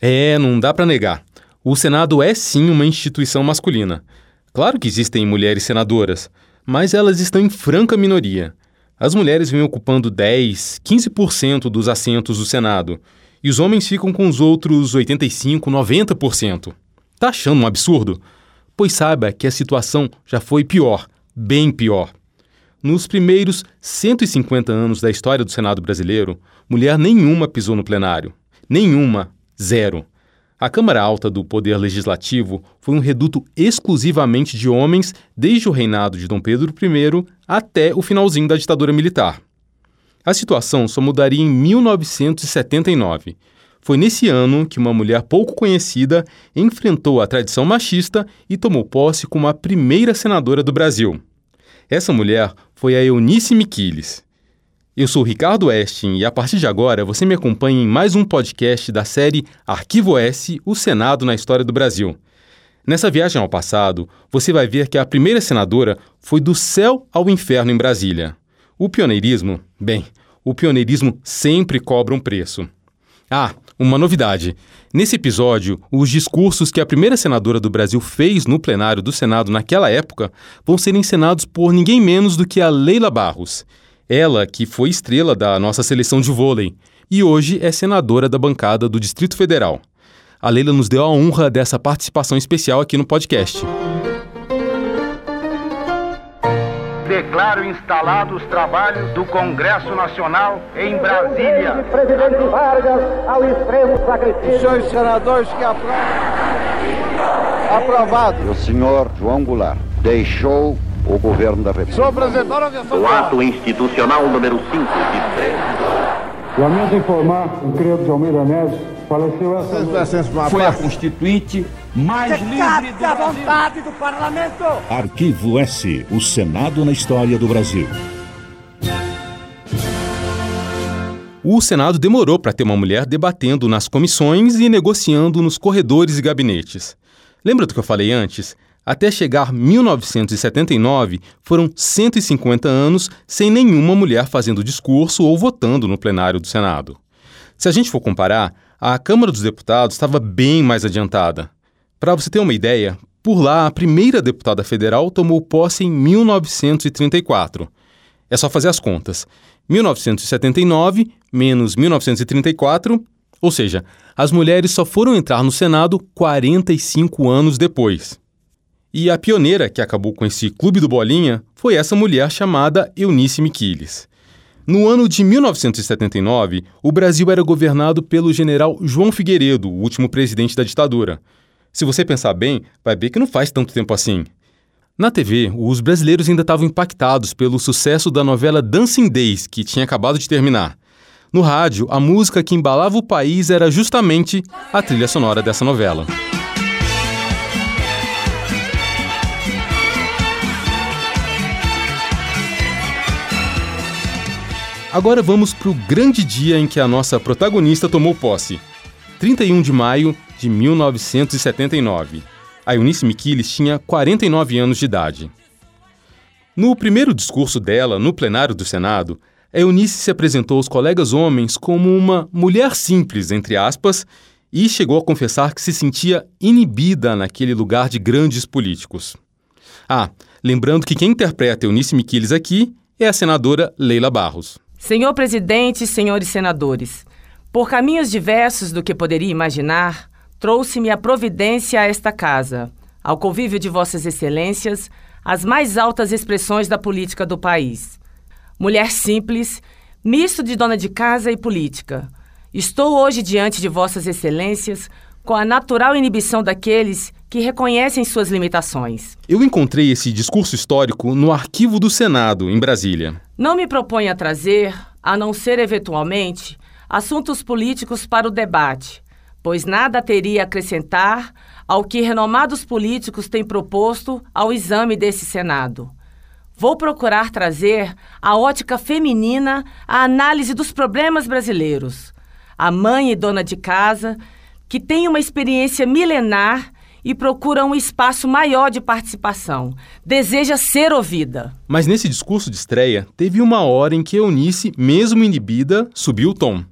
É, não dá para negar. O Senado é sim uma instituição masculina. Claro que existem mulheres senadoras, mas elas estão em franca minoria. As mulheres vêm ocupando 10, 15% dos assentos do Senado, e os homens ficam com os outros 85, 90%. Tá achando um absurdo? Pois saiba que a situação já foi pior, bem pior. Nos primeiros 150 anos da história do Senado brasileiro, mulher nenhuma pisou no plenário. Nenhuma. Zero. A Câmara Alta do Poder Legislativo foi um reduto exclusivamente de homens desde o reinado de Dom Pedro I até o finalzinho da ditadura militar. A situação só mudaria em 1979. Foi nesse ano que uma mulher pouco conhecida enfrentou a tradição machista e tomou posse como a primeira senadora do Brasil. Essa mulher foi a Eunice Miquiles. Eu sou Ricardo Estin e a partir de agora você me acompanha em mais um podcast da série Arquivo S, o Senado na História do Brasil. Nessa viagem ao passado, você vai ver que a primeira senadora foi do céu ao inferno em Brasília. O pioneirismo, bem, o pioneirismo sempre cobra um preço. Ah, uma novidade. Nesse episódio, os discursos que a primeira senadora do Brasil fez no plenário do Senado naquela época vão ser encenados por ninguém menos do que a Leila Barros. Ela que foi estrela da nossa seleção de vôlei e hoje é senadora da bancada do Distrito Federal. A Leila nos deu a honra dessa participação especial aqui no podcast. declaro instalados os trabalhos do Congresso Nacional em Brasília. Presidente Vargas ao extremo sacrifício. Os senhores senadores que aprovam. Aprovado. O senhor João Goulart deixou o governo da República. Senhor presidente, audição. O ato institucional número 5 de 3. Lamento informar o Credo de Almeida Neves faleceu essa noite. Foi a constituinte mais livre do a Brasil. vontade do parlamento. Arquivo S, o Senado na história do Brasil. O Senado demorou para ter uma mulher debatendo nas comissões e negociando nos corredores e gabinetes. Lembra do que eu falei antes? Até chegar 1979, foram 150 anos sem nenhuma mulher fazendo discurso ou votando no plenário do Senado. Se a gente for comparar, a Câmara dos Deputados estava bem mais adiantada. Para você ter uma ideia, por lá a primeira deputada federal tomou posse em 1934. É só fazer as contas. 1979 menos 1934, ou seja, as mulheres só foram entrar no Senado 45 anos depois. E a pioneira que acabou com esse clube do Bolinha foi essa mulher chamada Eunice Miquiles. No ano de 1979, o Brasil era governado pelo general João Figueiredo, o último presidente da ditadura. Se você pensar bem, vai ver que não faz tanto tempo assim. Na TV, os brasileiros ainda estavam impactados pelo sucesso da novela Dancing Days, que tinha acabado de terminar. No rádio, a música que embalava o país era justamente a trilha sonora dessa novela. Agora vamos para o grande dia em que a nossa protagonista tomou posse. 31 de maio de 1979. A Eunice Miquiles tinha 49 anos de idade. No primeiro discurso dela, no plenário do Senado, a Eunice se apresentou aos colegas homens como uma mulher simples, entre aspas, e chegou a confessar que se sentia inibida naquele lugar de grandes políticos. Ah, lembrando que quem interpreta Eunice Miquiles aqui é a senadora Leila Barros. Senhor presidente, senhores senadores, por caminhos diversos do que poderia imaginar, trouxe-me a providência a esta casa, ao convívio de vossas excelências, as mais altas expressões da política do país. Mulher simples, misto de dona de casa e política. Estou hoje diante de vossas excelências com a natural inibição daqueles que reconhecem suas limitações. Eu encontrei esse discurso histórico no arquivo do Senado, em Brasília. Não me proponho a trazer, a não ser eventualmente, assuntos políticos para o debate, pois nada teria a acrescentar ao que renomados políticos têm proposto ao exame desse Senado. Vou procurar trazer a ótica feminina à análise dos problemas brasileiros. A mãe e dona de casa, que tem uma experiência milenar e procura um espaço maior de participação. Deseja ser ouvida. Mas nesse discurso de estreia, teve uma hora em que Eunice, mesmo inibida, subiu o tom.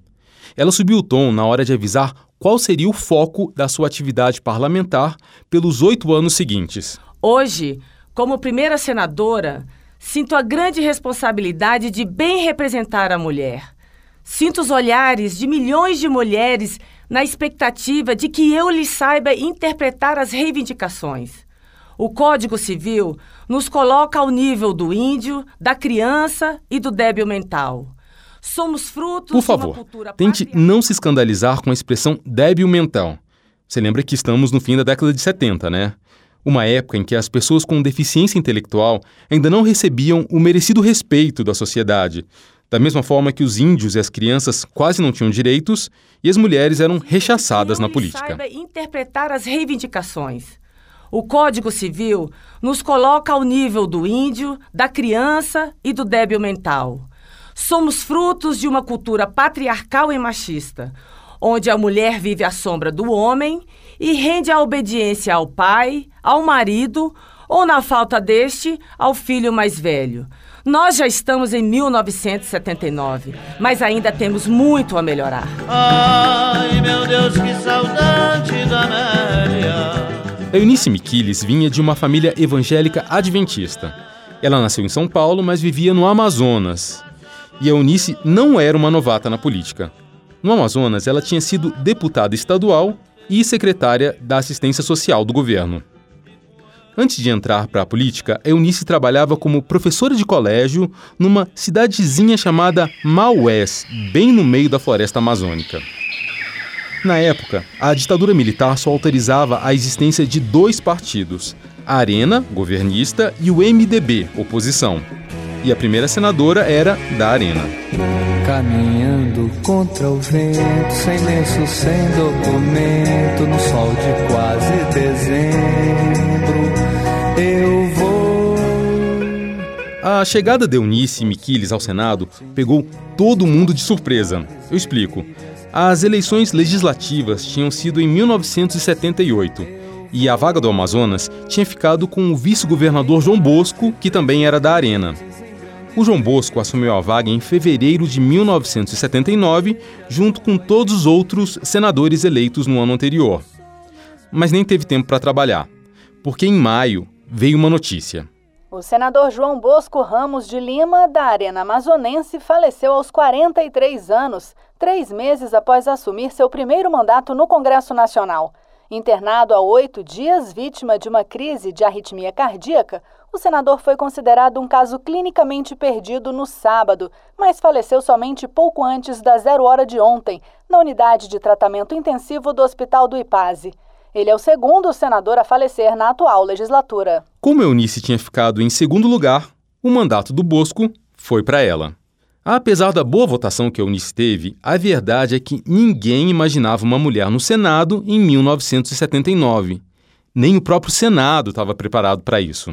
Ela subiu o tom na hora de avisar qual seria o foco da sua atividade parlamentar pelos oito anos seguintes. Hoje, como primeira senadora, sinto a grande responsabilidade de bem representar a mulher. Sinto os olhares de milhões de mulheres na expectativa de que eu lhes saiba interpretar as reivindicações. O Código Civil nos coloca ao nível do índio, da criança e do débil mental. Somos frutos Por favor, tente não se escandalizar com a expressão débil mental. Você lembra que estamos no fim da década de 70, né? Uma época em que as pessoas com deficiência intelectual ainda não recebiam o merecido respeito da sociedade. Da mesma forma que os índios e as crianças quase não tinham direitos e as mulheres eram rechaçadas na política. Saiba interpretar as reivindicações. O Código Civil nos coloca ao nível do índio, da criança e do débil mental. Somos frutos de uma cultura patriarcal e machista, onde a mulher vive à sombra do homem e rende a obediência ao pai, ao marido ou, na falta deste, ao filho mais velho. Nós já estamos em 1979, mas ainda temos muito a melhorar. Ai, meu Deus, que saudade da Amélia. A Eunice Miquiles vinha de uma família evangélica adventista. Ela nasceu em São Paulo, mas vivia no Amazonas. E a Eunice não era uma novata na política. No Amazonas, ela tinha sido deputada estadual e secretária da assistência social do governo. Antes de entrar para a política, Eunice trabalhava como professora de colégio numa cidadezinha chamada Maués, bem no meio da floresta amazônica. Na época, a ditadura militar só autorizava a existência de dois partidos: a Arena, governista, e o MDB, oposição. E a primeira senadora era da Arena. Caminhando contra o vento, sem lenço, sem documento, no sol de quase dezembro, A chegada de Eunice Miquiles ao Senado pegou todo mundo de surpresa. Eu explico. As eleições legislativas tinham sido em 1978 e a vaga do Amazonas tinha ficado com o vice-governador João Bosco, que também era da Arena. O João Bosco assumiu a vaga em fevereiro de 1979, junto com todos os outros senadores eleitos no ano anterior. Mas nem teve tempo para trabalhar, porque em maio veio uma notícia. O senador João Bosco Ramos de Lima, da Arena Amazonense, faleceu aos 43 anos, três meses após assumir seu primeiro mandato no Congresso Nacional. Internado há oito dias, vítima de uma crise de arritmia cardíaca, o senador foi considerado um caso clinicamente perdido no sábado, mas faleceu somente pouco antes da zero hora de ontem, na unidade de tratamento intensivo do Hospital do Ipaze. Ele é o segundo senador a falecer na atual legislatura. Como Eunice tinha ficado em segundo lugar, o mandato do Bosco foi para ela. Apesar da boa votação que Eunice teve, a verdade é que ninguém imaginava uma mulher no Senado em 1979. Nem o próprio Senado estava preparado para isso.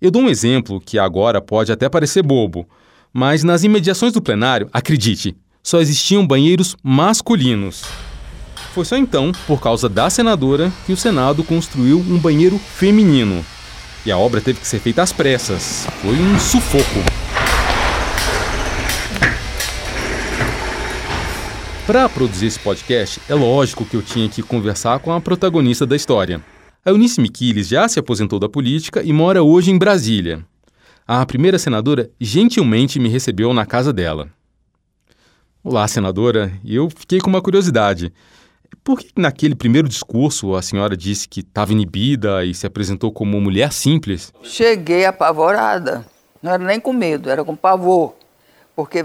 Eu dou um exemplo que agora pode até parecer bobo, mas nas imediações do plenário, acredite, só existiam banheiros masculinos. Foi só então, por causa da senadora, que o Senado construiu um banheiro feminino. E a obra teve que ser feita às pressas. Foi um sufoco. Para produzir esse podcast, é lógico que eu tinha que conversar com a protagonista da história. A Eunice Miquiles já se aposentou da política e mora hoje em Brasília. A primeira senadora gentilmente me recebeu na casa dela. Olá, senadora. Eu fiquei com uma curiosidade. Por que naquele primeiro discurso a senhora disse que estava inibida e se apresentou como mulher simples? Cheguei apavorada. Não era nem com medo, era com pavor. Porque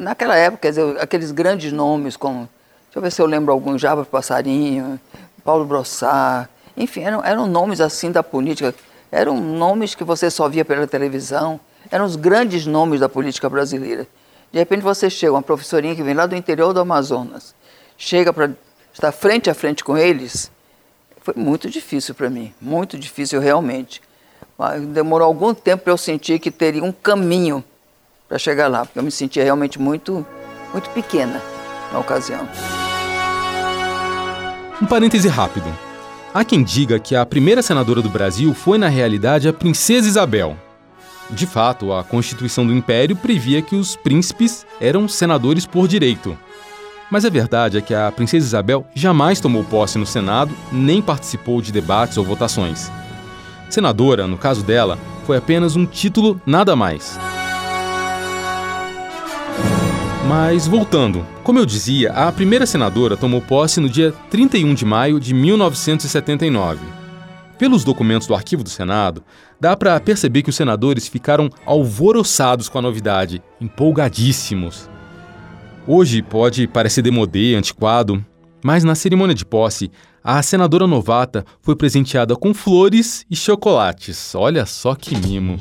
naquela época, dizer, aqueles grandes nomes como. Deixa eu ver se eu lembro alguns, Java Passarinho, Paulo Brossard, enfim, eram, eram nomes assim da política. Eram nomes que você só via pela televisão. Eram os grandes nomes da política brasileira. De repente você chega, uma professorinha que vem lá do interior do Amazonas, chega para estar frente a frente com eles, foi muito difícil para mim, muito difícil realmente. Demorou algum tempo para eu sentir que teria um caminho para chegar lá, porque eu me sentia realmente muito, muito pequena na ocasião. Um parêntese rápido. Há quem diga que a primeira senadora do Brasil foi, na realidade, a Princesa Isabel. De fato, a Constituição do Império previa que os príncipes eram senadores por direito. Mas a verdade é que a princesa Isabel jamais tomou posse no Senado, nem participou de debates ou votações. Senadora, no caso dela, foi apenas um título, nada mais. Mas voltando, como eu dizia, a primeira senadora tomou posse no dia 31 de maio de 1979. Pelos documentos do arquivo do Senado, dá para perceber que os senadores ficaram alvoroçados com a novidade, empolgadíssimos. Hoje pode parecer demodê, antiquado, mas na cerimônia de posse, a senadora novata foi presenteada com flores e chocolates. Olha só que mimo.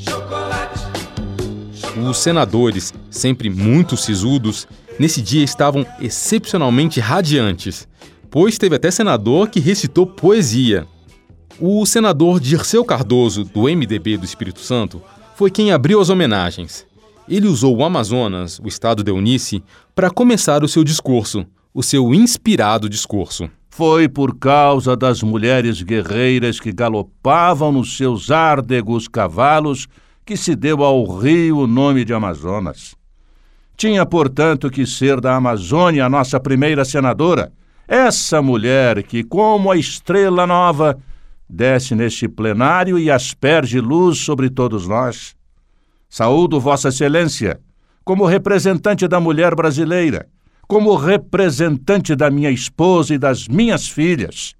Os senadores, sempre muito sisudos, nesse dia estavam excepcionalmente radiantes, pois teve até senador que recitou poesia. O senador Dirceu Cardoso, do MDB do Espírito Santo, foi quem abriu as homenagens. Ele usou o Amazonas, o estado de Eunice, para começar o seu discurso, o seu inspirado discurso. Foi por causa das mulheres guerreiras que galopavam nos seus árdegos cavalos que se deu ao rio o nome de Amazonas. Tinha, portanto, que ser da Amazônia a nossa primeira senadora, essa mulher que, como a estrela nova, desce neste plenário e asperge luz sobre todos nós. Saúdo Vossa Excelência, como representante da mulher brasileira, como representante da minha esposa e das minhas filhas.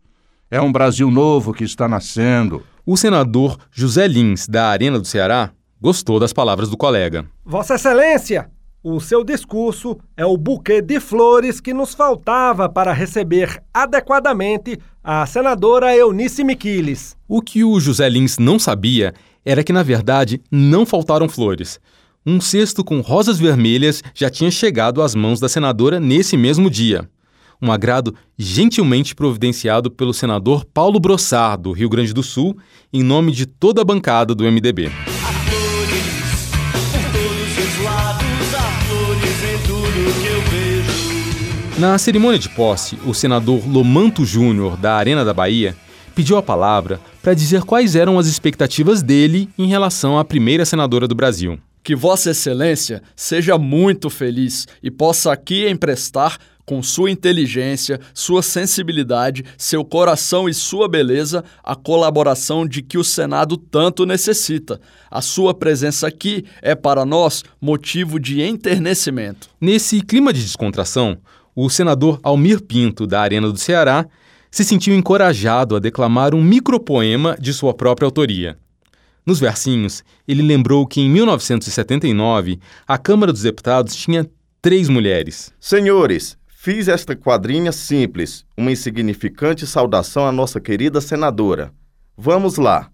É um Brasil novo que está nascendo. O senador José Lins, da Arena do Ceará, gostou das palavras do colega. Vossa Excelência, o seu discurso é o buquê de flores que nos faltava para receber adequadamente a senadora Eunice Miquiles. O que o José Lins não sabia era que, na verdade, não faltaram flores. Um cesto com rosas vermelhas já tinha chegado às mãos da senadora nesse mesmo dia. Um agrado gentilmente providenciado pelo senador Paulo Brossard, do Rio Grande do Sul, em nome de toda a bancada do MDB. Na cerimônia de posse, o senador Lomanto Júnior, da Arena da Bahia, pediu a palavra para dizer quais eram as expectativas dele em relação à primeira senadora do Brasil. Que Vossa Excelência seja muito feliz e possa aqui emprestar, com sua inteligência, sua sensibilidade, seu coração e sua beleza, a colaboração de que o Senado tanto necessita. A sua presença aqui é para nós motivo de enternecimento. Nesse clima de descontração, o senador Almir Pinto, da Arena do Ceará, se sentiu encorajado a declamar um micropoema de sua própria autoria. Nos versinhos, ele lembrou que em 1979 a Câmara dos Deputados tinha três mulheres. Senhores, fiz esta quadrinha simples, uma insignificante saudação à nossa querida senadora. Vamos lá.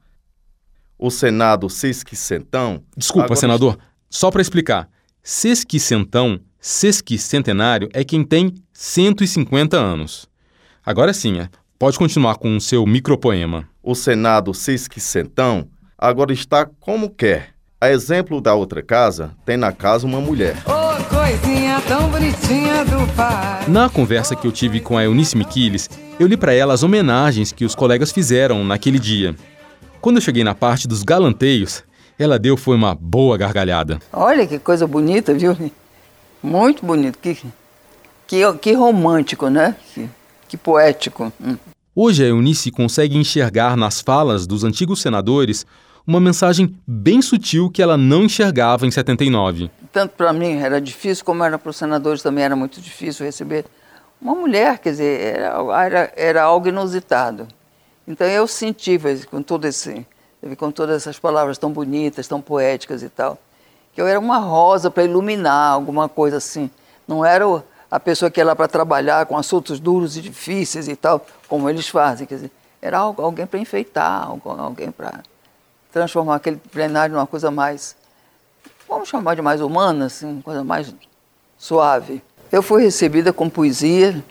O Senado sesquicentão. Desculpa, agora... senador, só para explicar. Sesquicentão, sesquicentenário, é quem tem 150 anos. Agora sim, é. pode continuar com o seu micropoema. O Senado sesquicentão agora está como quer. A exemplo da outra casa, tem na casa uma mulher. Oh, coisinha tão bonitinha do pai. Na conversa que eu tive com a Eunice Miquiles, eu li para ela as homenagens que os colegas fizeram naquele dia. Quando eu cheguei na parte dos galanteios, ela deu foi uma boa gargalhada. Olha que coisa bonita, viu? Muito bonito. Que, que, que romântico, né? Que, que poético. Hum. Hoje a Eunice consegue enxergar nas falas dos antigos senadores uma mensagem bem sutil que ela não enxergava em 79. Tanto para mim era difícil, como era para os senadores também era muito difícil receber uma mulher, quer dizer, era, era, era algo inusitado. Então eu senti, com todo esse, com todas essas palavras tão bonitas, tão poéticas e tal, que eu era uma rosa para iluminar alguma coisa assim. Não era a pessoa que ia lá para trabalhar com assuntos duros e difíceis e tal, como eles fazem. Quer dizer, era alguém para enfeitar, alguém para transformar aquele plenário numa coisa mais, vamos chamar de mais humana, assim, coisa mais suave. Eu fui recebida com poesia,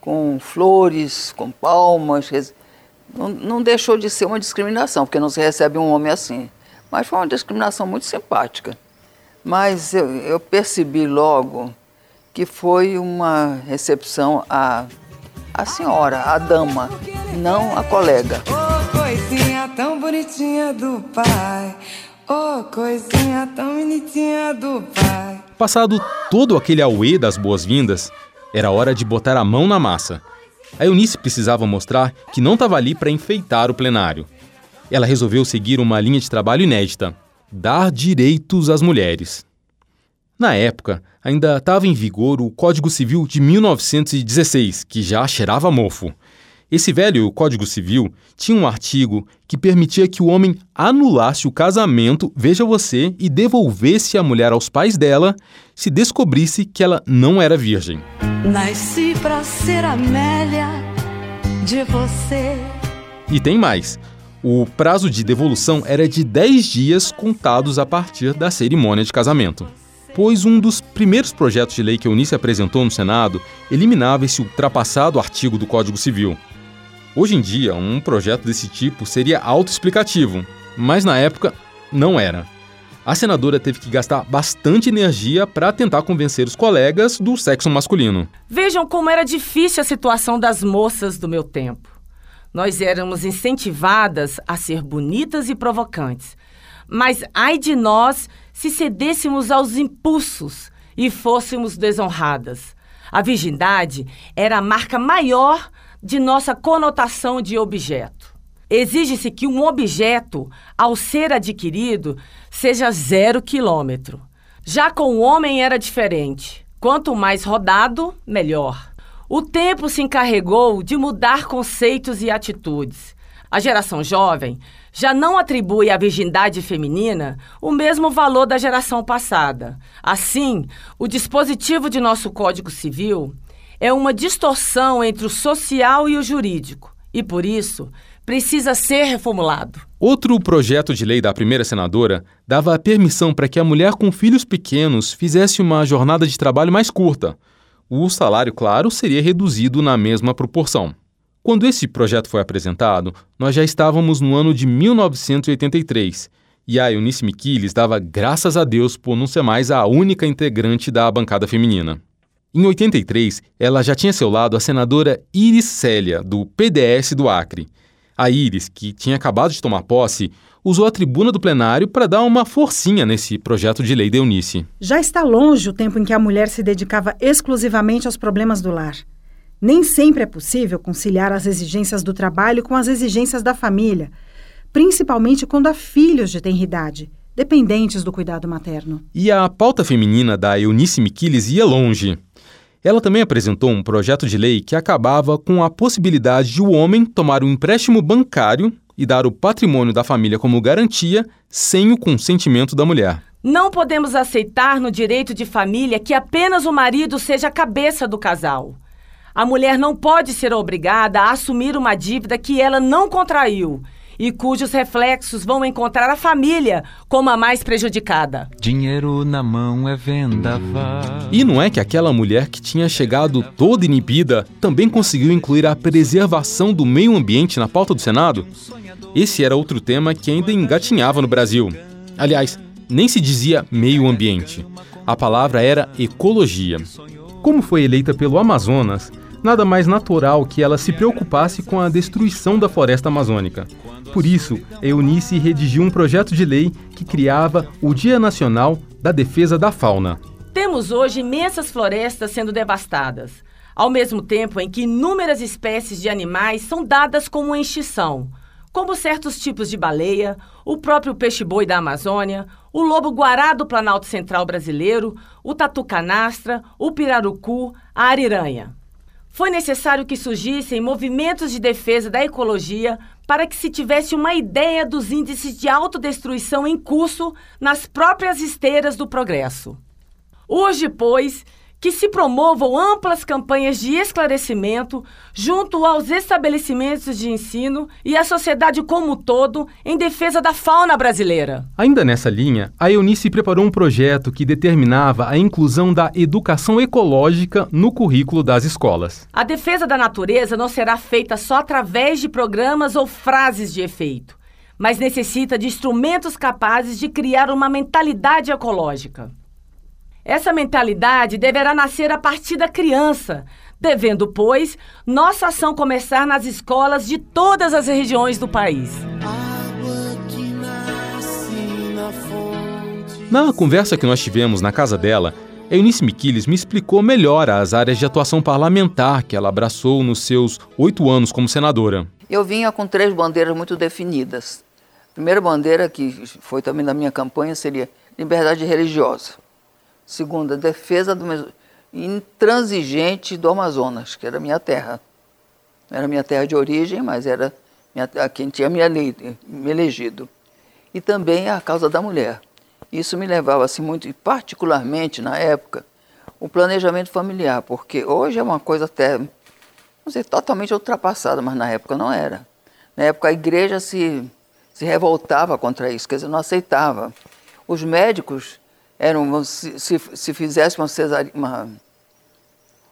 com flores, com palmas. Não, não deixou de ser uma discriminação, porque não se recebe um homem assim. Mas foi uma discriminação muito simpática. Mas eu, eu percebi logo que foi uma recepção à, à senhora, à dama, não à colega. Oh, coisinha tão bonitinha do pai. Oh, coisinha tão bonitinha do pai. Passado todo aquele auê das boas-vindas, Era hora de botar a mão na massa. A Eunice precisava mostrar que não estava ali para enfeitar o plenário. Ela resolveu seguir uma linha de trabalho inédita: dar direitos às mulheres. Na época, ainda estava em vigor o Código Civil de 1916, que já cheirava mofo. Esse velho Código Civil tinha um artigo que permitia que o homem anulasse o casamento, veja você, e devolvesse a mulher aos pais dela se descobrisse que ela não era virgem. Nasci pra ser Amélia de você. E tem mais. O prazo de devolução era de 10 dias contados a partir da cerimônia de casamento pois um dos primeiros projetos de lei que a Eunice apresentou no Senado eliminava esse ultrapassado artigo do Código Civil. Hoje em dia, um projeto desse tipo seria autoexplicativo, mas na época não era. A senadora teve que gastar bastante energia para tentar convencer os colegas do sexo masculino. Vejam como era difícil a situação das moças do meu tempo. Nós éramos incentivadas a ser bonitas e provocantes. Mas ai de nós se cedêssemos aos impulsos e fôssemos desonradas. A virgindade era a marca maior de nossa conotação de objeto. Exige-se que um objeto, ao ser adquirido, seja zero quilômetro. Já com o homem era diferente. Quanto mais rodado, melhor. O tempo se encarregou de mudar conceitos e atitudes. A geração jovem já não atribui à virgindade feminina o mesmo valor da geração passada. Assim, o dispositivo de nosso Código Civil é uma distorção entre o social e o jurídico e, por isso, precisa ser reformulado. Outro projeto de lei da primeira senadora dava a permissão para que a mulher com filhos pequenos fizesse uma jornada de trabalho mais curta. O salário, claro, seria reduzido na mesma proporção. Quando esse projeto foi apresentado, nós já estávamos no ano de 1983 e a Eunice Miquiles dava graças a Deus por não ser mais a única integrante da bancada feminina. Em 83, ela já tinha seu lado a senadora Iris Célia, do PDS do Acre. A Iris, que tinha acabado de tomar posse, usou a tribuna do plenário para dar uma forcinha nesse projeto de lei de Eunice. Já está longe o tempo em que a mulher se dedicava exclusivamente aos problemas do lar. Nem sempre é possível conciliar as exigências do trabalho com as exigências da família, principalmente quando há filhos de tenridade, dependentes do cuidado materno. E a pauta feminina da Eunice Miquiles ia longe. Ela também apresentou um projeto de lei que acabava com a possibilidade de o homem tomar um empréstimo bancário e dar o patrimônio da família como garantia sem o consentimento da mulher. Não podemos aceitar no direito de família que apenas o marido seja a cabeça do casal. A mulher não pode ser obrigada a assumir uma dívida que ela não contraiu e cujos reflexos vão encontrar a família como a mais prejudicada. Dinheiro na mão é vendaval. E não é que aquela mulher que tinha chegado toda inibida também conseguiu incluir a preservação do meio ambiente na pauta do Senado? Esse era outro tema que ainda engatinhava no Brasil. Aliás, nem se dizia meio ambiente. A palavra era ecologia. Como foi eleita pelo Amazonas, nada mais natural que ela se preocupasse com a destruição da floresta amazônica. Por isso, Eunice redigiu um projeto de lei que criava o Dia Nacional da Defesa da Fauna. Temos hoje imensas florestas sendo devastadas, ao mesmo tempo em que inúmeras espécies de animais são dadas como extinção, como certos tipos de baleia, o próprio peixe-boi da Amazônia, o lobo-guará do Planalto Central brasileiro, o tatu-canastra, o pirarucu, a ariranha. Foi necessário que surgissem movimentos de defesa da ecologia para que se tivesse uma ideia dos índices de autodestruição em curso nas próprias esteiras do progresso. Hoje, pois, que se promovam amplas campanhas de esclarecimento junto aos estabelecimentos de ensino e à sociedade como um todo em defesa da fauna brasileira. Ainda nessa linha, a Eunice preparou um projeto que determinava a inclusão da educação ecológica no currículo das escolas. A defesa da natureza não será feita só através de programas ou frases de efeito, mas necessita de instrumentos capazes de criar uma mentalidade ecológica. Essa mentalidade deverá nascer a partir da criança, devendo, pois, nossa ação começar nas escolas de todas as regiões do país. Na conversa que nós tivemos na casa dela, A Eunice Miquiles me explicou melhor as áreas de atuação parlamentar que ela abraçou nos seus oito anos como senadora. Eu vinha com três bandeiras muito definidas. A primeira bandeira, que foi também da minha campanha, seria liberdade religiosa. Segunda, defesa do intransigente do Amazonas, que era minha terra. Era minha terra de origem, mas era minha, quem tinha me, me elegido. E também a causa da mulher. Isso me levava assim muito, e particularmente na época, o planejamento familiar, porque hoje é uma coisa até não sei, totalmente ultrapassada, mas na época não era. Na época a igreja se, se revoltava contra isso, quer dizer, não aceitava. Os médicos eram, se, se, se fizesse uma, uma,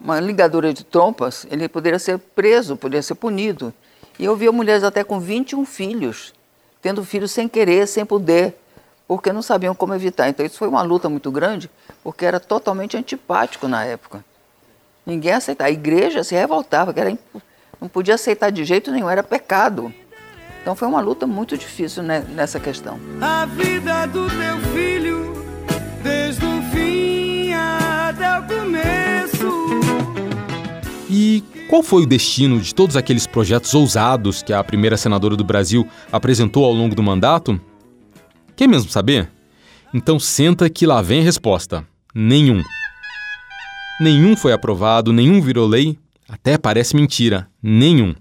uma ligadura de trompas, ele poderia ser preso, poderia ser punido. E eu via mulheres até com 21 filhos, tendo filhos sem querer, sem poder, porque não sabiam como evitar. Então isso foi uma luta muito grande, porque era totalmente antipático na época. Ninguém aceitava. A igreja se revoltava, que era não podia aceitar de jeito nenhum, era pecado. Então foi uma luta muito difícil né, nessa questão. A vida do teu filho, desde o fim até o começo. E qual foi o destino de todos aqueles projetos ousados que a primeira senadora do Brasil apresentou ao longo do mandato? Quer mesmo saber? Então senta que lá vem a resposta: nenhum. Nenhum foi aprovado, nenhum virou lei, até parece mentira, nenhum.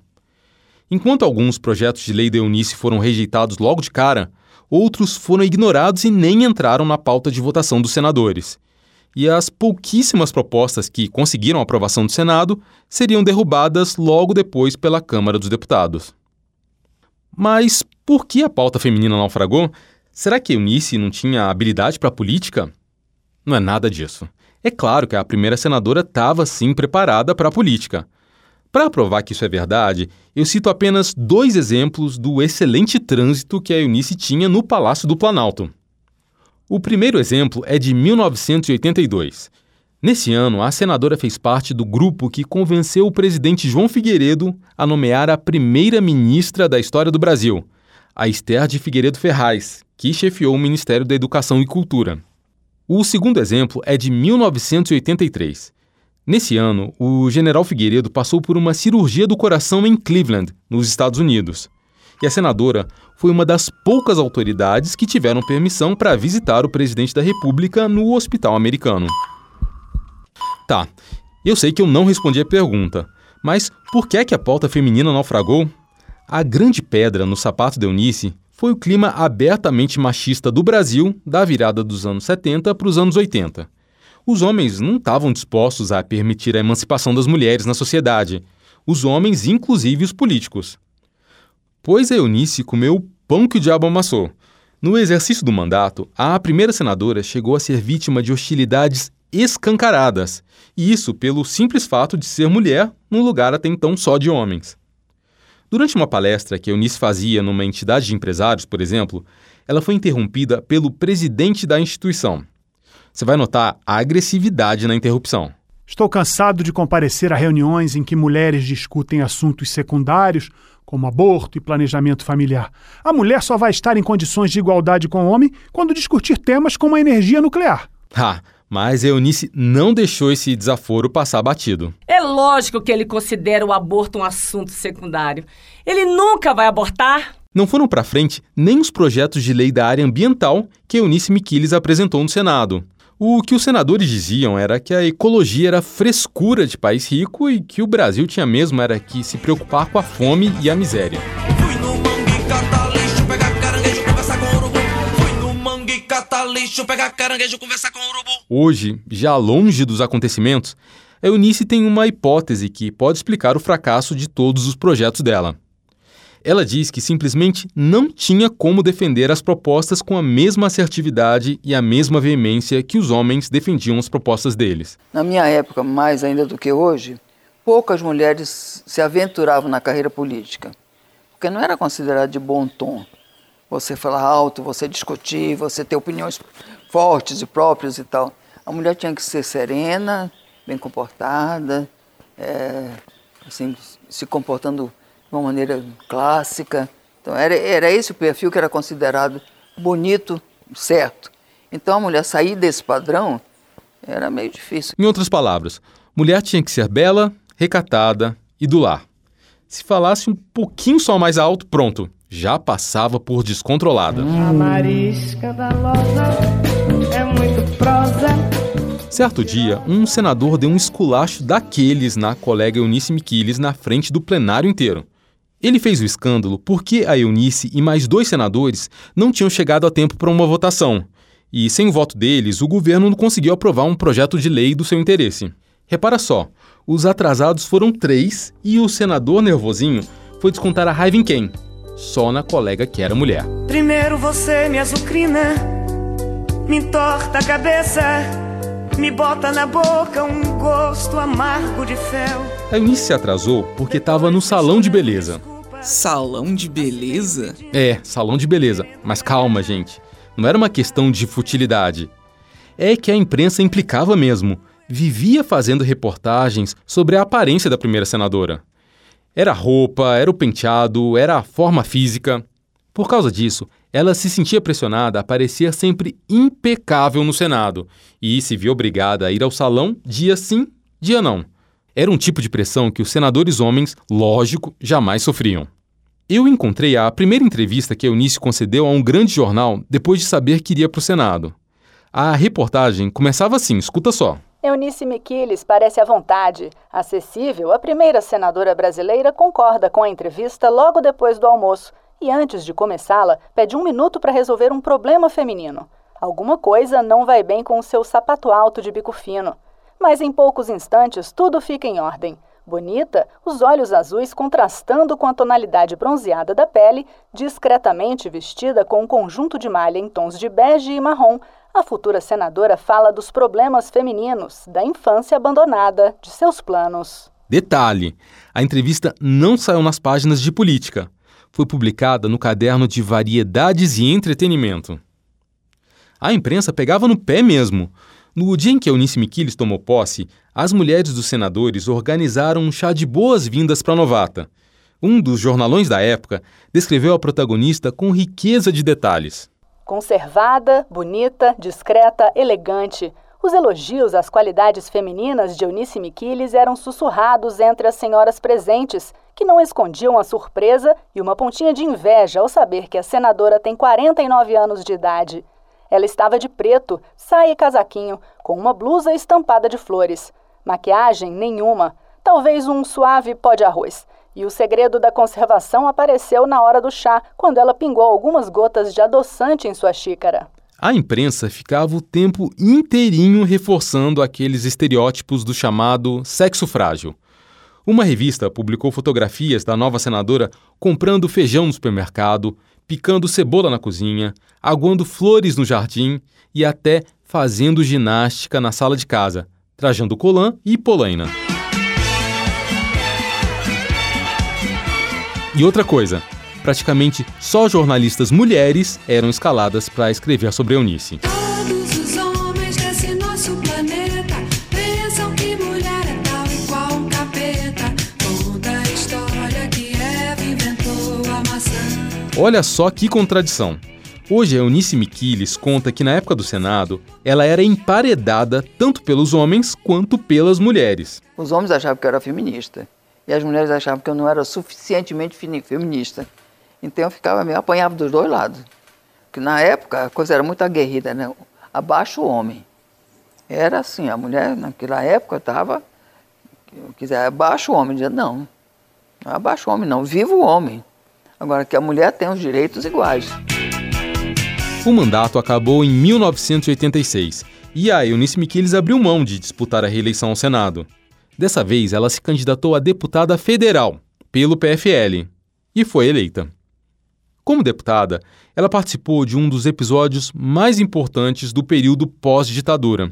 Enquanto alguns projetos de lei da Eunice foram rejeitados logo de cara, outros foram ignorados e nem entraram na pauta de votação dos senadores. E as pouquíssimas propostas que conseguiram aprovação do Senado seriam derrubadas logo depois pela Câmara dos Deputados. Mas por que a pauta feminina naufragou? Será que Eunice não tinha habilidade para política? Não é nada disso. É claro que a primeira senadora estava sim preparada para a política. Para provar que isso é verdade, eu cito apenas dois exemplos do excelente trânsito que a Eunice tinha no Palácio do Planalto. O primeiro exemplo é de 1982. Nesse ano, a senadora fez parte do grupo que convenceu o presidente João Figueiredo a nomear a primeira ministra da história do Brasil, a Esther de Figueiredo Ferraz, que chefiou o Ministério da Educação e Cultura. O segundo exemplo é de 1983. Nesse ano, o general Figueiredo passou por uma cirurgia do coração em Cleveland, nos Estados Unidos. E a senadora foi uma das poucas autoridades que tiveram permissão para visitar o presidente da República no hospital americano. Tá, eu sei que eu não respondi a pergunta, mas por que é que a pauta feminina naufragou? A grande pedra no sapato de Eunice foi o clima abertamente machista do Brasil da virada dos anos 70 para os anos 80. Os homens não estavam dispostos a permitir a emancipação das mulheres na sociedade, os homens, inclusive os políticos. Pois a Eunice comeu o pão que o diabo amassou. No exercício do mandato, a primeira senadora chegou a ser vítima de hostilidades escancaradas, e isso pelo simples fato de ser mulher num lugar até então só de homens. Durante uma palestra que Eunice fazia numa entidade de empresários, por exemplo, ela foi interrompida pelo presidente da instituição. Você vai notar a agressividade na interrupção. Estou cansado de comparecer a reuniões em que mulheres discutem assuntos secundários, como aborto e planejamento familiar. A mulher só vai estar em condições de igualdade com o homem quando discutir temas como a energia nuclear. Ah, mas Eunice não deixou esse desaforo passar batido. É lógico que ele considera o aborto um assunto secundário. Ele nunca vai abortar. Não foram para frente nem os projetos de lei da área ambiental que Eunice Miquiles apresentou no Senado. O que os senadores diziam era que a ecologia era frescura de país rico e que o Brasil tinha mesmo era que se preocupar com a fome e a miséria. Hoje, já longe dos acontecimentos, a Eunice tem uma hipótese que pode explicar o fracasso de todos os projetos dela. Ela diz que simplesmente não tinha como defender as propostas com a mesma assertividade e a mesma veemência que os homens defendiam as propostas deles. Na minha época, mais ainda do que hoje, poucas mulheres se aventuravam na carreira política, porque não era considerado de bom tom você falar alto, você discutir, você ter opiniões fortes e próprias e tal. A mulher tinha que ser serena, bem comportada, é, assim, se comportando de uma maneira clássica. Então era, era esse o perfil que era considerado bonito, certo. Então a mulher sair desse padrão Era meio difícil. Em outras palavras, mulher tinha que ser bela, recatada e do lar. Se falasse um pouquinho só mais alto, pronto, já passava por descontrolada. A Maria escandalosa é muito prosa. Certo dia, um senador deu um esculacho daqueles na colega Eunice Miquiles na frente do plenário inteiro. Ele fez o escândalo porque a Eunice e mais dois senadores não tinham chegado a tempo para uma votação. E sem o voto deles, o governo não conseguiu aprovar um projeto de lei do seu interesse. Repara só, os atrasados foram três e o senador nervosinho foi descontar a raiva em quem? Só na colega que era mulher. Primeiro você me azucrina, me entorta a cabeça, me bota na boca um gosto amargo de fel. A Eunice se atrasou porque estava no salão de beleza. Salão de beleza? É, salão de beleza. Mas calma, gente. Não era uma questão de futilidade. É que a imprensa implicava mesmo. Vivia fazendo reportagens sobre a aparência da primeira senadora. Era a roupa, era o penteado, era a forma física. Por causa disso, ela se sentia pressionada a parecer sempre impecável no Senado e se viu obrigada a ir ao salão dia sim, dia não. Era um tipo de pressão que os senadores homens, lógico, jamais sofriam. Eu encontrei a primeira entrevista que Eunice concedeu a um grande jornal depois de saber que iria para o Senado. A reportagem começava assim, escuta só. Eunice Miquiles parece à vontade. Acessível, a primeira senadora brasileira concorda com a entrevista logo depois do almoço e, antes de começá-la, pede um minuto para resolver um problema feminino. Alguma coisa não vai bem com o seu sapato alto de bico fino. Mas em poucos instantes tudo fica em ordem. Bonita, os olhos azuis contrastando com a tonalidade bronzeada da pele, discretamente vestida com um conjunto de malha em tons de bege e marrom, a futura senadora fala dos problemas femininos, da infância abandonada, de seus planos. Detalhe: a entrevista não saiu nas páginas de política. Foi publicada no caderno de Variedades e Entretenimento. A imprensa pegava no pé mesmo. No dia em que Eunice Miquiles tomou posse, as mulheres dos senadores organizaram um chá de boas-vindas para a novata. Um dos jornalões da época descreveu a protagonista com riqueza de detalhes. Conservada, bonita, discreta, elegante. Os elogios às qualidades femininas de Eunice Miquiles eram sussurrados entre as senhoras presentes, que não escondiam a surpresa e uma pontinha de inveja ao saber que a senadora tem 49 anos de idade. Ela estava de preto, saia e casaquinho, com uma blusa estampada de flores. Maquiagem nenhuma, talvez um suave pó de arroz. E o segredo da conservação apareceu na hora do chá, quando ela pingou algumas gotas de adoçante em sua xícara. A imprensa ficava o tempo inteirinho reforçando aqueles estereótipos do chamado sexo frágil. Uma revista publicou fotografias da nova senadora comprando feijão no supermercado, picando cebola na cozinha, aguando flores no jardim e até fazendo ginástica na sala de casa, trajando colã e polaina. E outra coisa, praticamente só jornalistas mulheres eram escaladas para escrever sobre Eunice. Olha só que contradição. Hoje a Eunice Miquiles conta que na época do Senado ela era emparedada tanto pelos homens quanto pelas mulheres. Os homens achavam que eu era feminista e as mulheres achavam que eu não era suficientemente feminista. Então eu ficava meio apanhava dos dois lados. Porque na época a coisa era muito aguerrida, né? Abaixo o homem. Era assim, a mulher naquela época estava, quiser abaixo o homem, dizia, não, não é abaixo o homem não, viva o homem. Agora que a mulher tem os direitos iguais. O mandato acabou em 1986 e a Eunice Miquiles abriu mão de disputar a reeleição ao Senado. Dessa vez, ela se candidatou a deputada federal pelo PFL e foi eleita. Como deputada, ela participou de um dos episódios mais importantes do período pós-ditadura,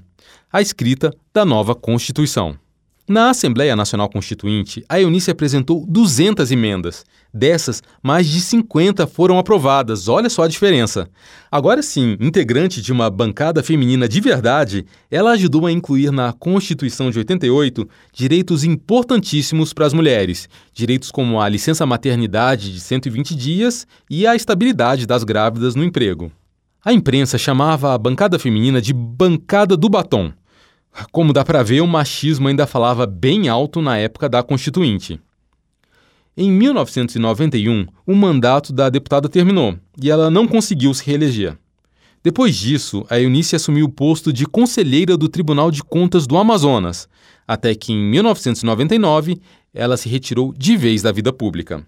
a escrita da nova Constituição. Na Assembleia Nacional Constituinte, a Eunice apresentou 200 emendas. Dessas, mais de 50 foram aprovadas. Olha só a diferença. Agora sim, integrante de uma bancada feminina de verdade, ela ajudou a incluir na Constituição de 88 direitos importantíssimos para as mulheres, direitos como a licença maternidade de 120 dias e a estabilidade das grávidas no emprego. A imprensa chamava a bancada feminina de bancada do batom. Como dá para ver, o machismo ainda falava bem alto na época da Constituinte. Em 1991, o mandato da deputada terminou e ela não conseguiu se reeleger. Depois disso, a Eunice assumiu o posto de conselheira do Tribunal de Contas do Amazonas, até que em 1999 ela se retirou de vez da vida pública.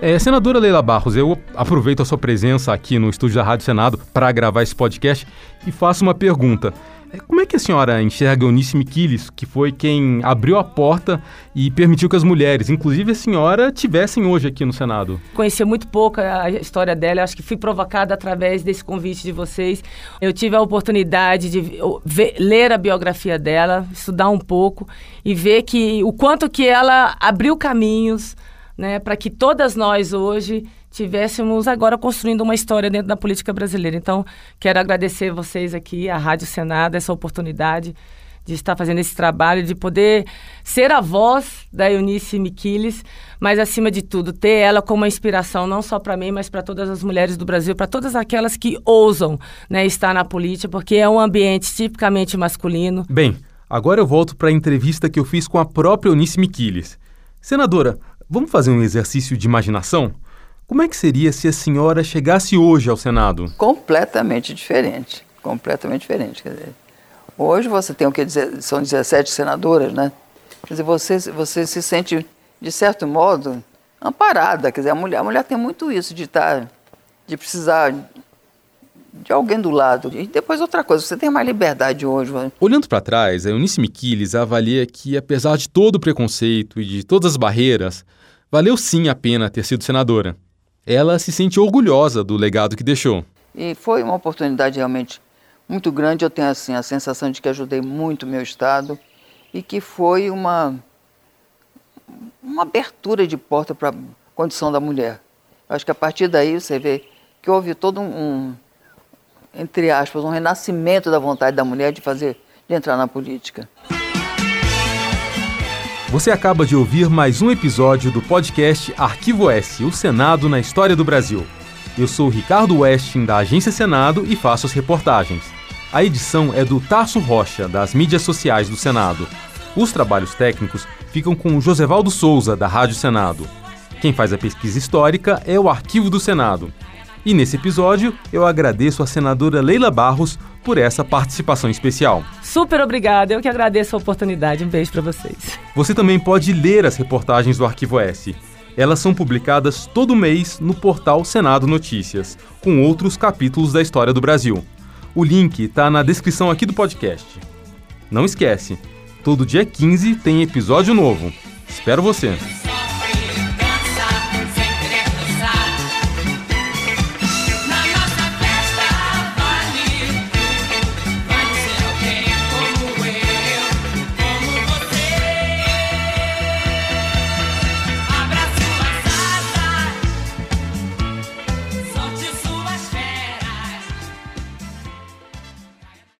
É, senadora Leila Barros, eu aproveito a sua presença aqui no estúdio da Rádio Senado para gravar esse podcast e faço uma pergunta. É, como é que a senhora enxerga Eunice Miquiles, que foi quem abriu a porta e permitiu que as mulheres, inclusive a senhora, tivessem hoje aqui no Senado? Conhecia muito pouco a história dela, acho que fui provocada através desse convite de vocês. Eu tive a oportunidade de ver, ler a biografia dela, estudar um pouco e ver que o quanto que ela abriu caminhos né, para que todas nós hoje tivéssemos agora construindo uma história dentro da política brasileira. Então, quero agradecer vocês aqui, a Rádio Senado, essa oportunidade de estar fazendo esse trabalho, de poder ser a voz da Eunice Miquiles, mas acima de tudo, ter ela como uma inspiração não só para mim, mas para todas as mulheres do Brasil, para todas aquelas que ousam né, estar na política, porque é um ambiente tipicamente masculino. Bem, agora eu volto para a entrevista que eu fiz com a própria Eunice Miquiles. Senadora, Vamos fazer um exercício de imaginação? Como é que seria se a senhora chegasse hoje ao Senado? Completamente diferente. Completamente diferente. Quer dizer, hoje você tem o que dizer, são 17 senadoras, né? Quer dizer, você, você se sente, de certo modo, amparada. Quer dizer, a mulher, a mulher tem muito isso de estar, tá, de precisar de alguém do lado. E depois outra coisa, você tem mais liberdade hoje. Olhando para trás, a Eunice Miquiles avalia que, apesar de todo o preconceito e de todas as barreiras, valeu sim a pena ter sido senadora. Ela se sente orgulhosa do legado que deixou. E foi uma oportunidade realmente muito grande. Eu tenho assim a sensação de que ajudei muito meu estado e que foi uma uma abertura de porta para a condição da mulher. Acho que a partir daí você vê que houve todo um, entre aspas, um renascimento da vontade da mulher de fazer, de entrar na política. Você acaba de ouvir mais um episódio do podcast Arquivo S, o Senado na História do Brasil. Eu sou Ricardo Westin, da Agência Senado, e faço as reportagens. A edição é do Tarso Rocha, das mídias sociais do Senado. Os trabalhos técnicos ficam com o Josevaldo Souza, da Rádio Senado. Quem faz a pesquisa histórica é o Arquivo do Senado. E nesse episódio, eu agradeço a senadora Leila Barros por essa participação especial. Super obrigada, eu que agradeço a oportunidade. Um beijo para vocês. Você também pode ler as reportagens do Arquivo S. Elas são publicadas todo mês no portal Senado Notícias, com outros capítulos da história do Brasil. O link está na descrição aqui do podcast. Não esquece, todo dia 15 tem episódio novo. Espero você!